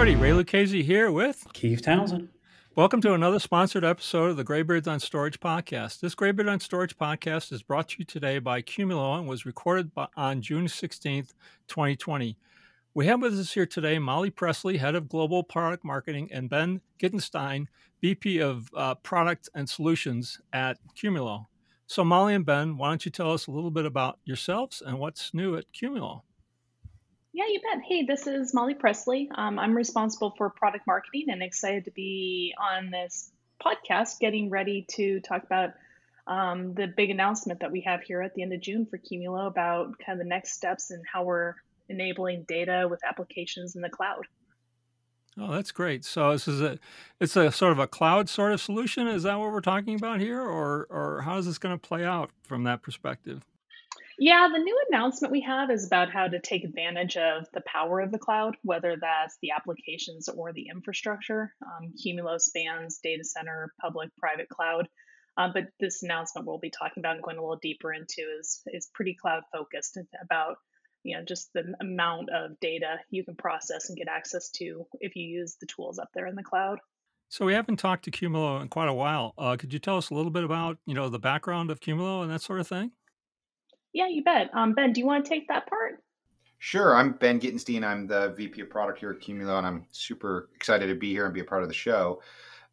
everybody. Ray Lucchesi here with Keith Townsend. Welcome to another sponsored episode of the Graybeards on Storage podcast. This Graybeard on Storage podcast is brought to you today by Qumulo and was recorded by, on June 16th, 2020. We have with us here today Molly Presley, Head of Global Product Marketing, and Ben Gitenstein, VP of uh, Product and Solutions at Qumulo. So, Molly and Ben, why don't you tell us a little bit about yourselves and what's new at Qumulo? Yeah, you bet. Hey, this is Molly Presley. Um, I'm responsible for product marketing and excited to be on this podcast, getting ready to talk about um, the big announcement that we have here at the end of June for Qumulo about kind of the next steps and how we're enabling data with applications in the cloud. Oh, that's great. So this is a, it's a sort of a cloud sort of solution. Is that what we're talking about here, or or how is this going to play out from that perspective? Yeah, the new announcement we have is about how to take advantage of the power of the cloud, whether that's the applications or the infrastructure. Um, Qumulo spans data center, public, private cloud. Uh, but this announcement we'll be talking about and going a little deeper into is is pretty cloud focused about you know just the amount of data you can process and get access to if you use the tools up there in the cloud. So we haven't talked to Qumulo in quite a while. Uh, could you tell us a little bit about you know the background of Qumulo and that sort of thing? Yeah, you bet. Um, ben, do you want to take that part? Sure. I'm Ben Gitenstein. I'm the VP of Product here at Qumulo, and I'm super excited to be here and be a part of the show.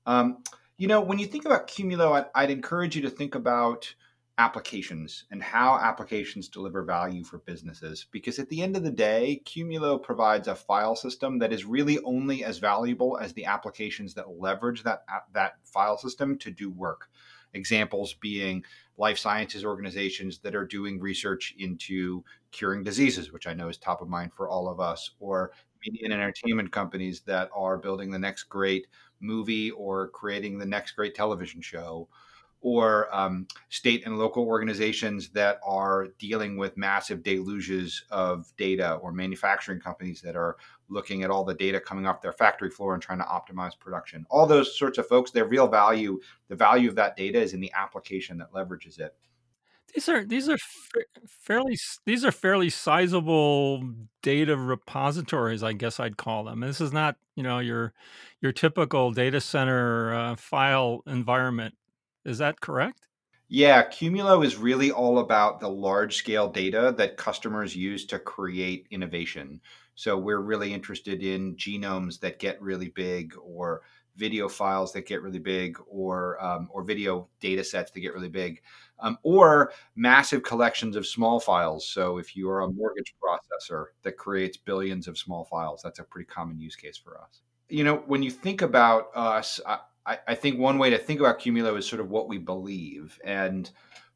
Um, you know, when you think about Qumulo, I'd, I'd encourage you to think about applications and how applications deliver value for businesses. Because at the end of the day, Qumulo provides a file system that is really only as valuable as the applications that leverage that that file system to do work. Examples being life sciences organizations that are doing research into curing diseases, which I know is top of mind for all of us, or media and entertainment companies that are building the next great movie or creating the next great television show, or um, state and local organizations that are dealing with massive deluges of data, or manufacturing companies that are looking at all the data coming off their factory floor and trying to optimize production. All those sorts of folks, their real value, the value of that data is in the application that leverages it. These are these are fairly these are fairly sizable data repositories, I guess I'd call them. This is not you know your your typical data center uh, file environment is that correct? Yeah, Qumulo is really all about the large scale data that customers use to create innovation. So we're really interested in genomes that get really big, or video files that get really big, or um, or video data sets that get really big, um, or massive collections of small files. So if you are a mortgage processor that creates billions of small files, that's a pretty common use case for us. You know, when you think about us, I, I think one way to think about Qumulo is sort of what we believe. And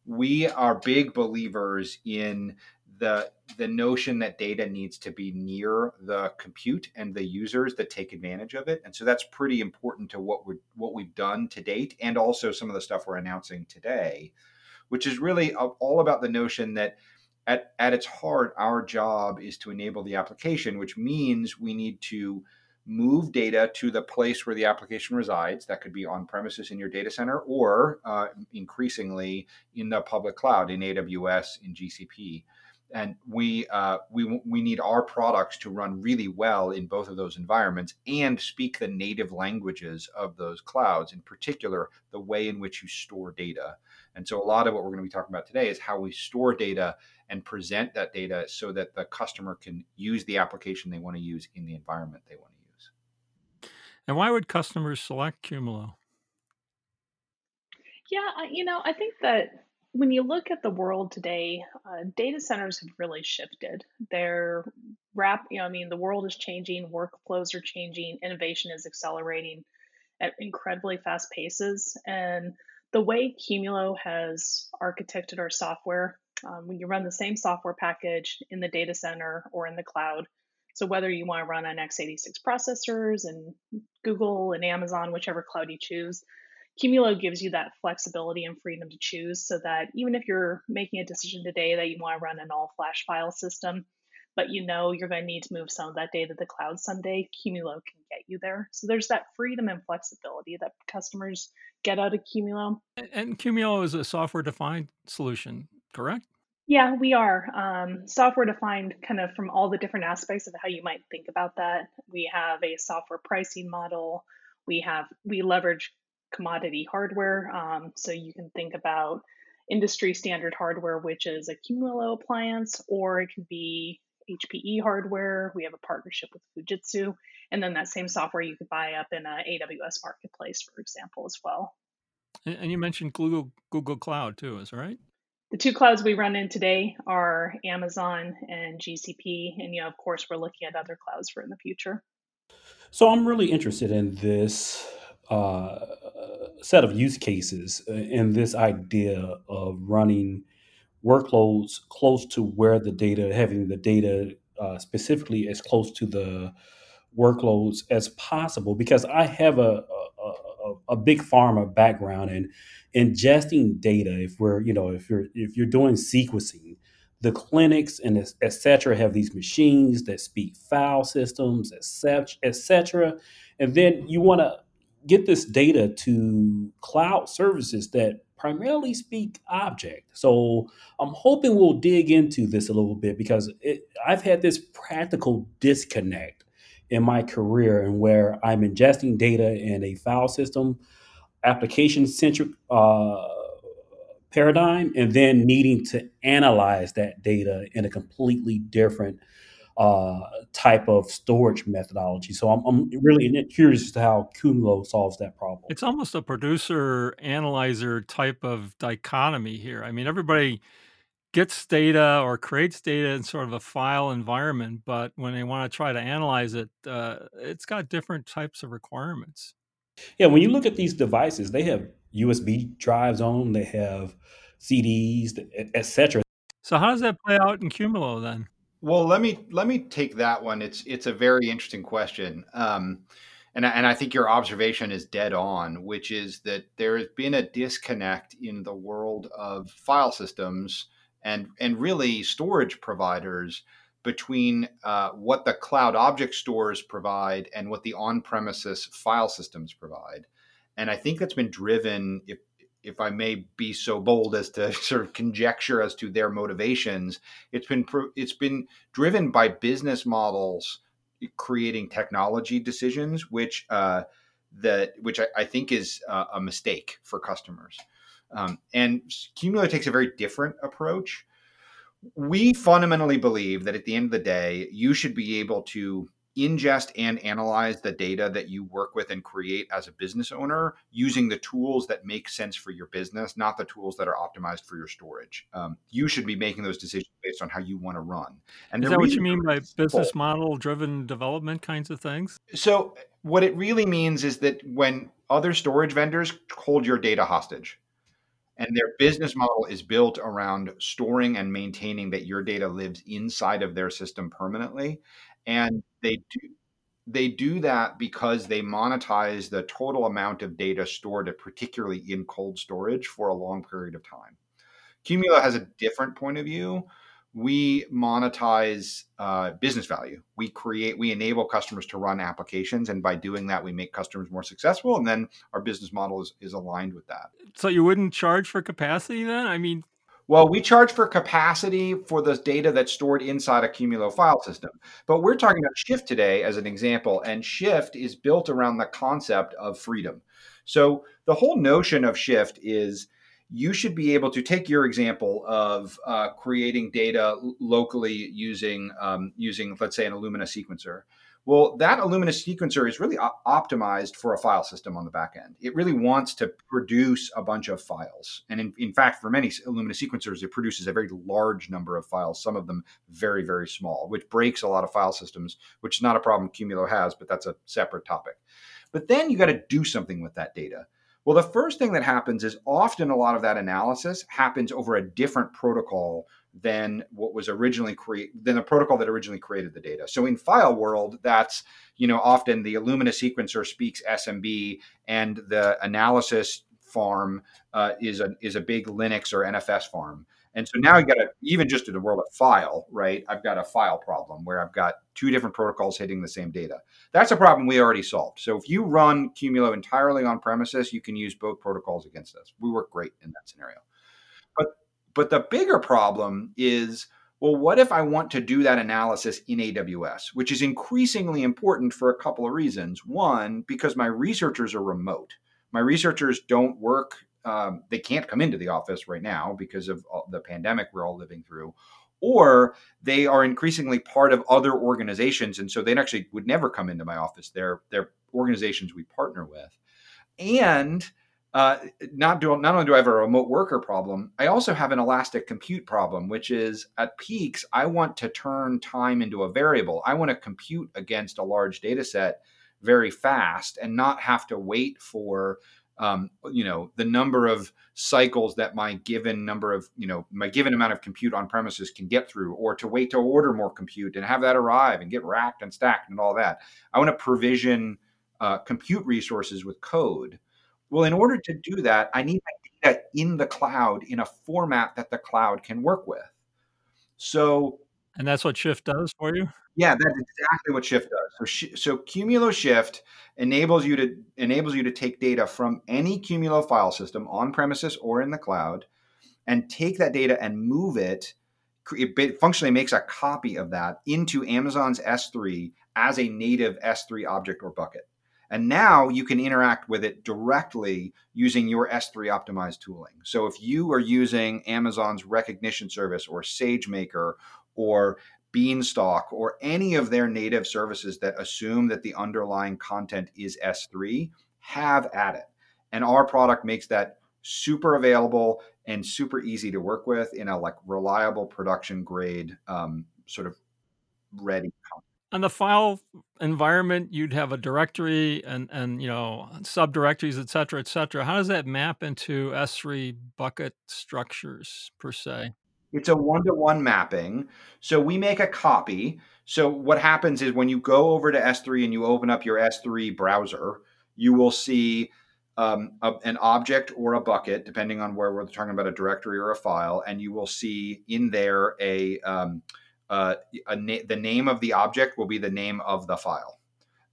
we are big believers in the the notion that data needs to be near the compute and the users that take advantage of it and so that's pretty important to what we're what we've done to date and also some of the stuff we're announcing today which is really all about the notion that at, at its heart our job is to enable the application which means we need to move data to the place where the application resides. That could be on premises in your data center or uh, increasingly in the public cloud in AWS, in GCP. And we, uh, we, we need our products to run really well in both of those environments and speak the native languages of those clouds, in particular, the way in which you store data. And so, a lot of what we're going to be talking about today is how we store data and present that data so that the customer can use the application they want to use in the environment they want to use. And why would customers select Qumulo? Yeah, you know, I think that when you look at the world today, uh, data centers have really shifted. They're rap, you know, I mean, the world is changing, workflows are changing, innovation is accelerating at incredibly fast paces, and the way Qumulo has architected our software, um, when you run the same software package in the data center or in the cloud, so whether you want to run on x86 processors and Google and Amazon, whichever cloud you choose, Qumulo gives you that flexibility and freedom to choose so that even if you're making a decision today that you want to run an all flash file system, but you know you're going to need to move some of that data to the cloud someday, Qumulo can get you there. So there's that freedom and flexibility that customers get out of Qumulo. And Qumulo is a software defined solution, correct? Yeah, we are. Um, software defined kind of from all the different aspects of how you might think about that. We have a software pricing model. We have we leverage commodity hardware. Um, so you can think about industry standard hardware, which is a Qumulo appliance, or it could be HPE hardware. We have a partnership with Fujitsu, and then that same software you could buy up in a AWS marketplace, for example, as well. And, you mentioned Google Google Cloud too, is that right? The two clouds we run in today are Amazon and GCP, and you know, of course, we're looking at other clouds for in the future. So I'm really interested in this uh, set of use cases uh, and this idea of running workloads close to where the data, having the data uh, specifically as close to the workloads as possible, because I have a, a, big pharma background and ingesting data. If we're, you know, if you're if you're doing sequencing, the clinics and et et cetera have these machines that speak file systems, et cetera. And then you want to get this data to cloud services that primarily speak object. So I'm hoping we'll dig into this a little bit because it, I've had this practical disconnect in my career and where I'm ingesting data in a file system, application centric uh, paradigm, and then needing to analyze that data in a completely different uh, type of storage methodology. So I'm, I'm really curious as to how Qumulo solves that problem. It's almost a producer analyzer type of dichotomy here. I mean, everybody gets data or creates data in sort of a file environment, but when they want to try to analyze it, uh, it's got different types of requirements. Yeah, when you look at these devices, they have USB drives on them, they have CDs, etc. So how does that play out in Qumulo then? Well, let me let me take that one. It's it's a very interesting question, um, and and I think your observation is dead on, which is that there has been a disconnect in the world of file systems and and really storage providers between uh, what the cloud object stores provide and what the on-premises file systems provide. And I think that's been driven, if if I may be so bold as to sort of conjecture as to their motivations, it's been it's been driven by business models creating technology decisions, which uh, that which I, I, think is uh, a mistake for customers. Um, and Qumulo takes a very different approach. We fundamentally believe that at the end of the day, you should be able to ingest and analyze the data that you work with and create as a business owner using the tools that make sense for your business, not the tools that are optimized for your storage. Um, you should be making those decisions based on how you want to run. And is that what you mean by business model driven development kinds of things? So, what it really means is that when other storage vendors hold your data hostage, and their business model is built around storing and maintaining that your data lives inside of their system permanently and they do they do that because they monetize the total amount of data stored, particularly in cold storage, for a long period of time. Qumulo has a different point of view. We monetize uh, business value. We create, we enable customers to run applications, and by doing that, we make customers more successful. And then our business model is, is aligned with that. So you wouldn't charge for capacity then? I mean, well, we charge for capacity for the data that's stored inside a Qumulo file system. But we're talking about Shift today as an example, and Shift is built around the concept of freedom. So the whole notion of Shift is you should be able to take your example of uh, creating data locally using um, using, let's say, an Illumina sequencer. Well, that Illumina sequencer is really op- optimized for a file system on the back end. It really wants to produce a bunch of files. And in, in fact, for many Illumina sequencers, it produces a very large number of files, some of them very, very small, which breaks a lot of file systems, which is not a problem Qumulo has, but that's a separate topic. But then you got to do something with that data. Well, the first thing that happens is often a lot of that analysis happens over a different protocol than what was originally created than the protocol that originally created the data. So in file world, that's you know often the Illumina sequencer speaks SMB, and the analysis farm uh, is a is a big Linux or NFS farm. And so now I've got to even just in the world of file, right? I've got a file problem where I've got two different protocols hitting the same data. That's a problem we already solved. So if you run Qumulo entirely on premises, you can use both protocols against us. We work great in that scenario. But But the bigger problem is well, what if I want to do that analysis in AWS, which is increasingly important for a couple of reasons. One, because my researchers are remote. My researchers don't work, um, they can't come into the office right now because of the pandemic we're all living through. Or they are increasingly part of other organizations. And so they actually would never come into my office. They're, they're organizations we partner with. And uh, not do not only do I have a remote worker problem, I also have an elastic compute problem, which is at peaks I want to turn time into a variable. I want to compute against a large data set very fast and not have to wait for um, you know the number of cycles that my given number of you know my given amount of compute on premises can get through or to wait to order more compute and have that arrive and get racked and stacked and all that i want to provision uh, compute resources with code well, in order to do that, I need my data in the cloud in a format that the cloud can work with. So, and that's what Shift does for you. Yeah, that's exactly what Shift does. So, so Qumulo Shift enables you to enables you to take data from any Qumulo file system on premises or in the cloud, and take that data and move it. It functionally makes a copy of that into Amazon's S3 as a native S3 object or bucket. And now you can interact with it directly using your S3 optimized tooling. So if you are using Amazon's Rekognition service or SageMaker or Beanstalk or any of their native services that assume that the underlying content is S3, have at it. And our product makes that super available and super easy to work with in a like reliable production grade um, sort of ready on the file environment you'd have a directory and and you know subdirectories et cetera et cetera. How does that map into s3 bucket structures per se it's a one-to-one mapping. So we make a copy. So what happens is when you go over to s3 and you open up your s3 browser you will see um, a, an object or a bucket depending on where we're talking about a directory or a file and you will see in there a um, uh, na- the name of the object will be the name of the file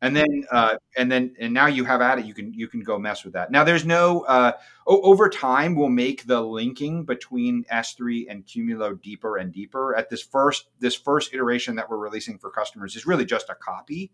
and then uh, and then and now you have at it you can you can go mess with that. Now there's no uh, o- over time we'll make the linking between s3 and qumulo deeper and deeper. At this first this first iteration that we're releasing for customers is really just a copy.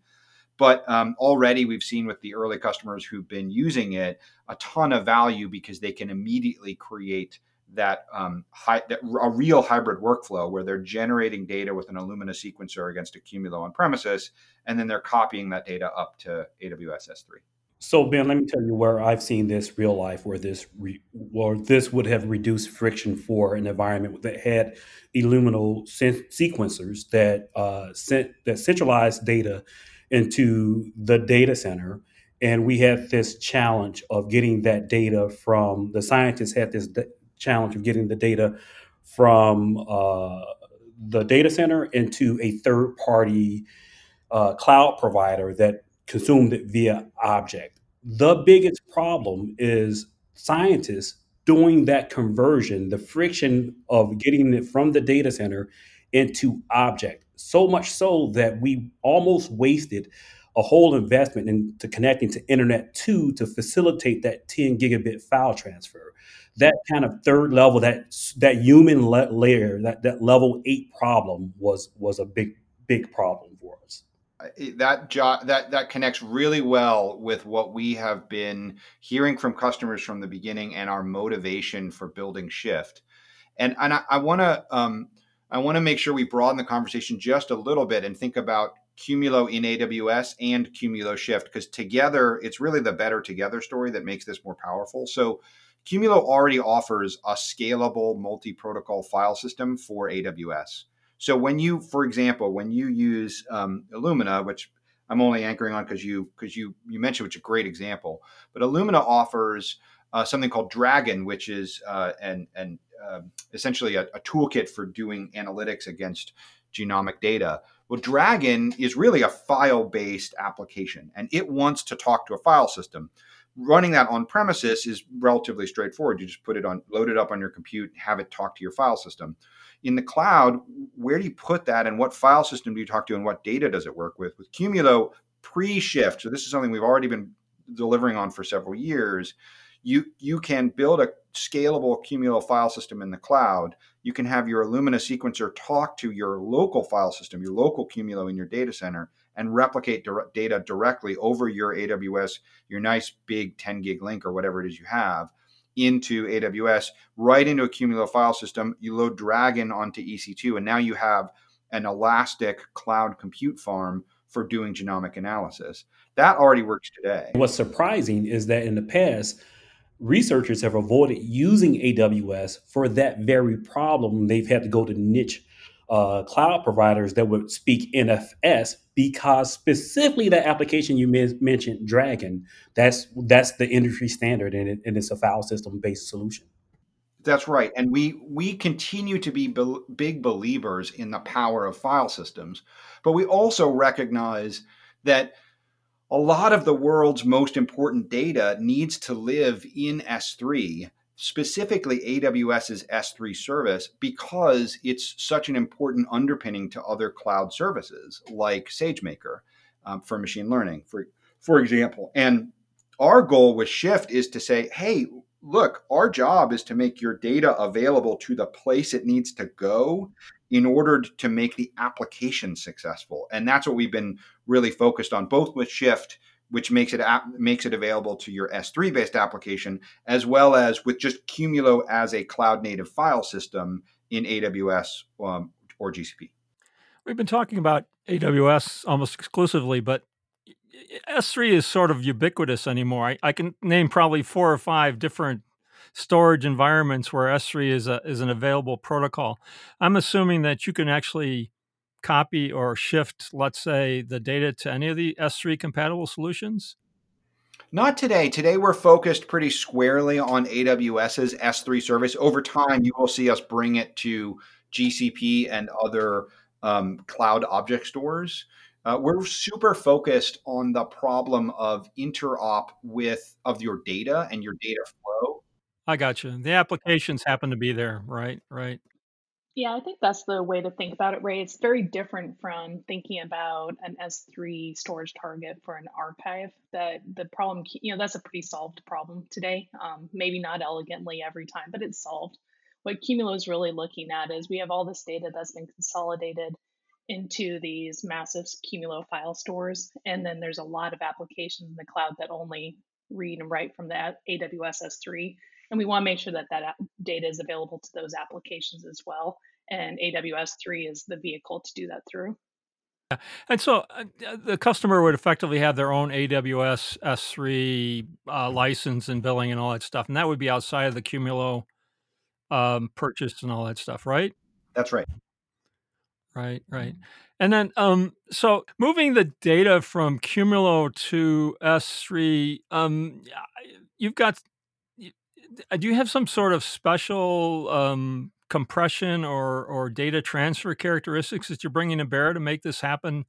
But um, already we've seen with the early customers who've been using it a ton of value because they can immediately create that, um, that a real hybrid workflow where they're generating data with an Illumina sequencer against a Qumulo on premises, and then they're copying that data up to AWS S3. So Ben, let me tell you where I've seen this real life, where this re, where this would have reduced friction for an environment that had Illumina sequencers that uh, sent that centralized data into the data center, and we had this challenge of getting that data from the scientists had this challenge of getting the data from uh, the data center into a third party uh, cloud provider that consumed it via object. The biggest problem is scientists doing that conversion, the friction of getting it from the data center into object. So much so that we almost wasted a whole investment into connecting to Internet 2 to facilitate that 10 gigabit file transfer that kind of third level, that that human le- layer, that that level eight problem was was a big big problem for us. That jo- that that connects really well with what we have been hearing from customers from the beginning and our motivation for building Shift. And and I, I want to um, I want to make sure we broaden the conversation just a little bit and think about Qumulo in AWS and Qumulo Shift because together it's really the better together story that makes this more powerful. So Qumulo already offers a scalable multi protocol file system for AWS. So when you, for example, when you use um, Illumina, which I'm only anchoring on because you because you you mentioned which is a great example, but Illumina offers uh, something called DRAGEN, which is uh, an, an uh, essentially a, a toolkit for doing analytics against genomic data. Well, DRAGEN is really a file based application and it wants to talk to a file system running that on premises is relatively straightforward. You just put it on, load it up on your compute, have it talk to your file system. In the cloud, where do you put that and what file system do you talk to and what data does it work with? With Qumulo pre shift, so this is something we've already been delivering on for several years. you you can build a scalable Qumulo file system in the cloud. You can have your Illumina sequencer talk to your local file system, your local Qumulo in your data center, and replicate data directly over your AWS, your nice big 10 gig link or whatever it is you have into AWS, right into a Qumulo file system. You load DRAGEN onto EC2, and now you have an elastic cloud compute farm for doing genomic analysis. That already works today. What's surprising is that in the past, researchers have avoided using AWS for that very problem. They've had to go to niche uh, cloud providers that would speak NFS because specifically that application you mentioned, DRAGEN, that's that's the industry standard, and, it, and it's a file system based solution. That's right, and we we continue to be, be big believers in the power of file systems, but we also recognize that a lot of the world's most important data needs to live in S3 specifically AWS's S3 service because it's such an important underpinning to other cloud services like SageMaker um, for machine learning, for, for example. And our goal with Shift is to say, hey, look, our job is to make your data available to the place it needs to go in order to make the application successful. And that's what we've been really focused on, both with Shift which makes it makes it available to your S3 based application, as well as with just Qumulo as a cloud native file system in AWS um, or GCP. We've been talking about AWS almost exclusively, but S3 is sort of ubiquitous anymore. I, I can name probably four or five different storage environments where S3 is a, is an available protocol. I'm assuming that you can actually copy or shift, let's say, the data to any of the S3 compatible solutions? Not today. Today, we're focused pretty squarely on AWS's S3 service. Over time, you will see us bring it to GCP and other um, cloud object stores. Uh, we're super focused on the problem of interop with of your data and your data flow. I got you. The applications happen to be there, right? Right. Yeah, I think that's the way to think about it, Ray. It's very different from thinking about an S3 storage target for an archive. That the problem, you know, that's a pretty solved problem today. Um, maybe not elegantly every time, but it's solved. What Qumulo is really looking at is we have all this data that's been consolidated into these massive Qumulo file stores, and then there's a lot of applications in the cloud that only read and write from the AWS S3 and we want to make sure that that data is available to those applications as well. And AWS 3 is the vehicle to do that through. Yeah. And so uh, the customer would effectively have their own AWS S3 uh, license and billing and all that stuff. And that would be outside of the Qumulo um, purchase and all that stuff, right? That's right. Right, right. And then, um, so moving the data from Qumulo to S3, um, you've got uh, do you have some sort of special um, compression or or data transfer characteristics that you're bringing to bear to make this happen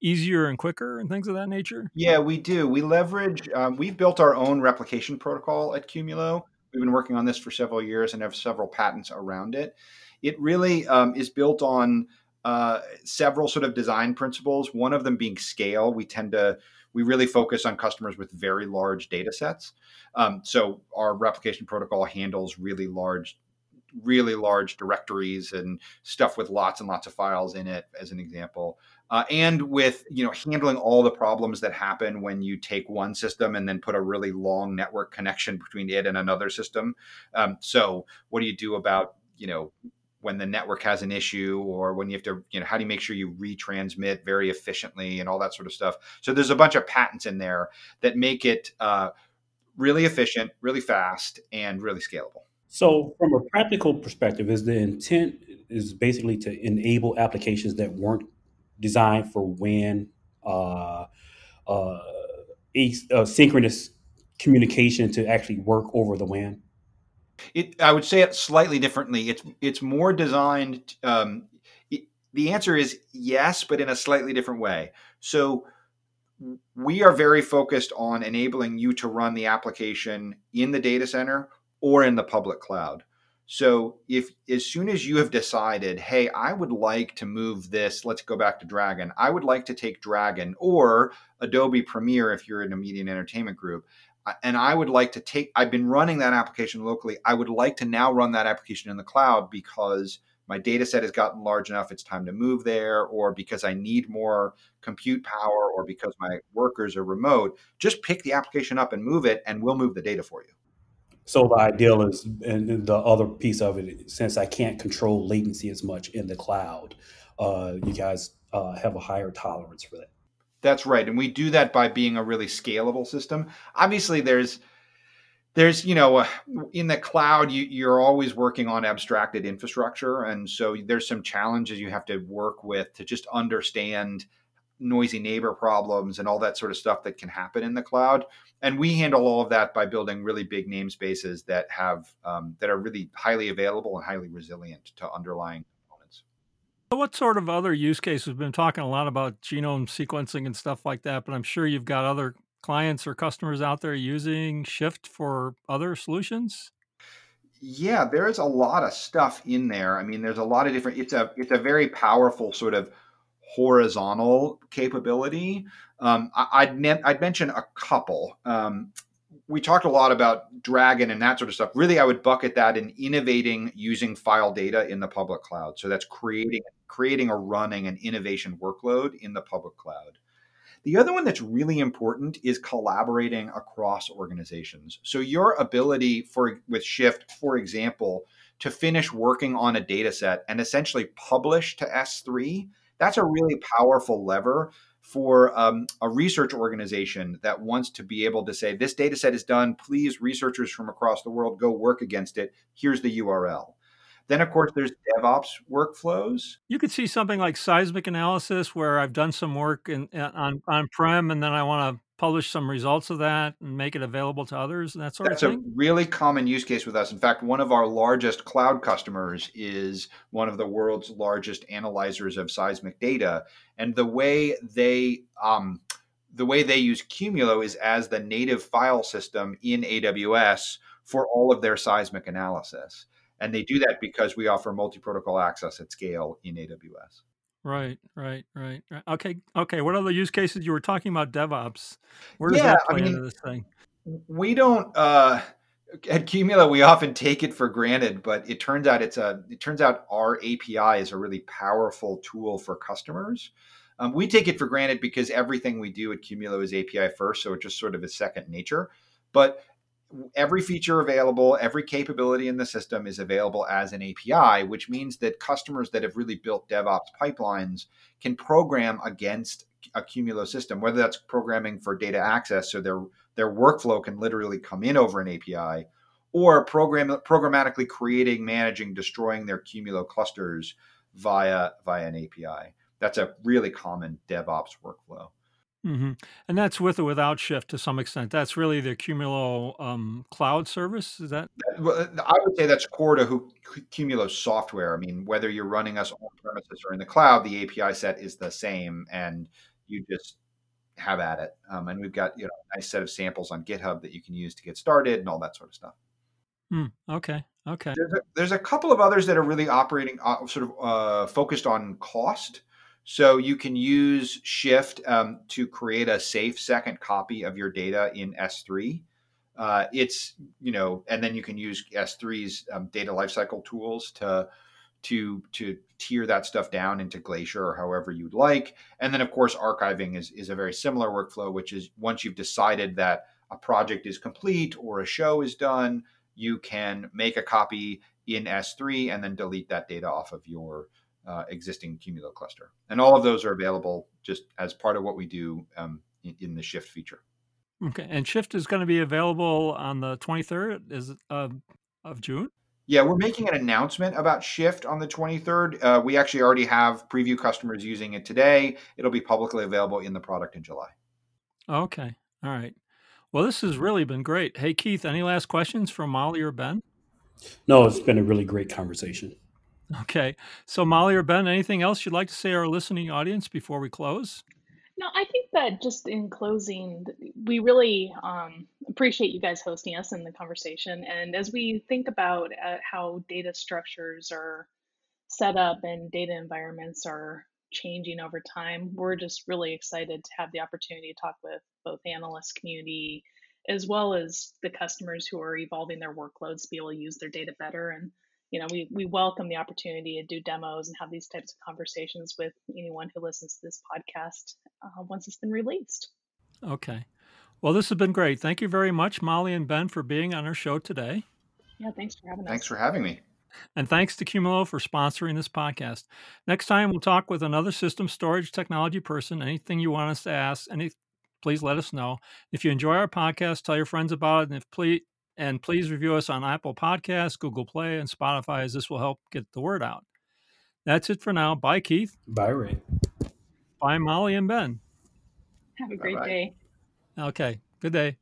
easier and quicker and things of that nature? Yeah, we do. We leverage. Um, we've built our own replication protocol at Qumulo. We've been working on this for several years and have several patents around it. It really um, is built on uh, several sort of design principles. One of them being scale. We tend to we really focus on customers with very large data sets. Um, so our replication protocol handles really large really large directories and stuff with lots and lots of files in it as an example uh, and with you know handling all the problems that happen when you take one system and then put a really long network connection between it and another system um, so what do you do about you know when the network has an issue or when you have to you know how do you make sure you retransmit very efficiently and all that sort of stuff. So there's a bunch of patents in there that make it uh, really efficient really fast and really scalable. So from a practical perspective is the intent is basically to enable applications that weren't designed for WAN uh, uh, asynchronous communication to actually work over the WAN it, I would say it slightly differently. It's it's more designed. Um, it, the answer is yes, but in a slightly different way. So we are very focused on enabling you to run the application in the data center or in the public cloud. So if as soon as you have decided, hey, I would like to move this, let's go back to DRAGEN. I would like to take DRAGEN or Adobe Premiere if you're in a media and entertainment group. And I would like to take, I've been running that application locally. I would like to now run that application in the cloud because my data set has gotten large enough, it's time to move there, or because I need more compute power, or because my workers are remote. Just pick the application up and move it, and we'll move the data for you. So the ideal is, and the other piece of it, since I can't control latency as much in the cloud, uh, you guys uh, have a higher tolerance for that. That's right, and we do that by being a really scalable system. Obviously, there's there's you know uh, in the cloud you, you're always working on abstracted infrastructure and so there's some challenges you have to work with to just understand noisy neighbor problems and all that sort of stuff that can happen in the cloud. And we handle all of that by building really big namespaces that have um, that are really highly available and highly resilient to underlying what sort of other use cases? We've been talking a lot about genome sequencing and stuff like that, but I'm sure you've got other clients or customers out there using Shift for other solutions. Yeah, there is a lot of stuff in there. I mean, there's a lot of different. It's a it's a very powerful sort of horizontal capability. Um, I, would I'd mention a couple. Um, we talked a lot about DRAGEN and that sort of stuff. Really, I would bucket that in innovating using file data in the public cloud. So that's creating creating or running an innovation workload in the public cloud. The other one that's really important is collaborating across organizations. So your ability for with Shift, for example, to finish working on a data set and essentially publish to S3 that's a really powerful lever for um, a research organization that wants to be able to say, this data set is done. Please, researchers from across the world, go work against it. Here's the URL. Then, of course, there's DevOps workflows. You could see something like seismic analysis, where I've done some work in, on on prem, and then I want to publish some results of that and make it available to others and that sort That's of thing? That's a really common use case with us. In fact, one of our largest cloud customers is one of the world's largest analyzers of seismic data, and the way they um, the way they use Qumulo is as the native file system in AWS for all of their seismic analysis. And they do that because we offer multi-protocol access at scale in AWS. Right, right, right, right. Okay, okay. What other use cases you were talking about DevOps? Where does Yeah, that I play into this thing? we don't uh, at Qumulo we often take it for granted, but it turns out it's a it turns out our API is a really powerful tool for customers. Um, we take it for granted because everything we do at Qumulo is API first, so it just sort of is second nature. But every feature available, every capability in the system is available as an API, which means that customers that have really built DevOps pipelines can program against a Qumulo system, whether that's programming for data access, so their their workflow can literally come in over an API, or program programmatically creating, managing, destroying their Qumulo clusters via via an API. That's a really common DevOps workflow. Hmm And that's with or without Shift to some extent. That's really the Qumulo um, cloud service. Is that? Well, I would say that's core to who Qumulo software. I mean, whether you're running us on premises or in the cloud, the API set is the same, and you just have at it. Um, and we've got you know a nice set of samples on GitHub that you can use to get started and all that sort of stuff. Hmm, okay, okay. There's a, there's a couple of others that are really operating uh, sort of uh, focused on cost. So you can use Shift um, to create a safe second copy of your data in S3. Uh, it's you know, and then you can use S3's um, data lifecycle tools to to to tier that stuff down into Glacier or however you'd like. And then of course archiving is is a very similar workflow, which is once you've decided that a project is complete or a show is done, you can make a copy in S3 and then delete that data off of your uh, existing Qumulo cluster. And all of those are available just as part of what we do um, in, in the Shift feature. Okay, and Shift is going to be available on the 23rd is it, uh, of June. Yeah, we're making an announcement about Shift on the 23rd. Uh, we actually already have preview customers using it today. It'll be publicly available in the product in July. Okay, all right. Well, this has really been great. Hey, Keith, any last questions from Molly or Ben? No, it's been a really great conversation. Okay, so Molly or Ben, anything else you'd like to say to our listening audience before we close? No, I think that just in closing, we really um, appreciate you guys hosting us in the conversation. And as we think about uh, how data structures are set up and data environments are changing over time, we're just really excited to have the opportunity to talk with both analyst community as well as the customers who are evolving their workloads to be able to use their data better. And you know, we we welcome the opportunity to do demos and have these types of conversations with anyone who listens to this podcast uh, once it's been released. Okay. Well, this has been great. Thank you very much, Molly and Ben, for being on our show today. Yeah, thanks for having us. Thanks for having me. And thanks to Qumulo for sponsoring this podcast. Next time, we'll talk with another system storage technology person. Anything you want us to ask, any, please let us know. If you enjoy our podcast, tell your friends about it. And if please, and please review us on Apple Podcasts, Google Play, and Spotify, as this will help get the word out. That's it for now. Bye, Keith. Bye, Ray. Bye, Molly and Ben. Have a great Bye-bye. day. Okay. Good day.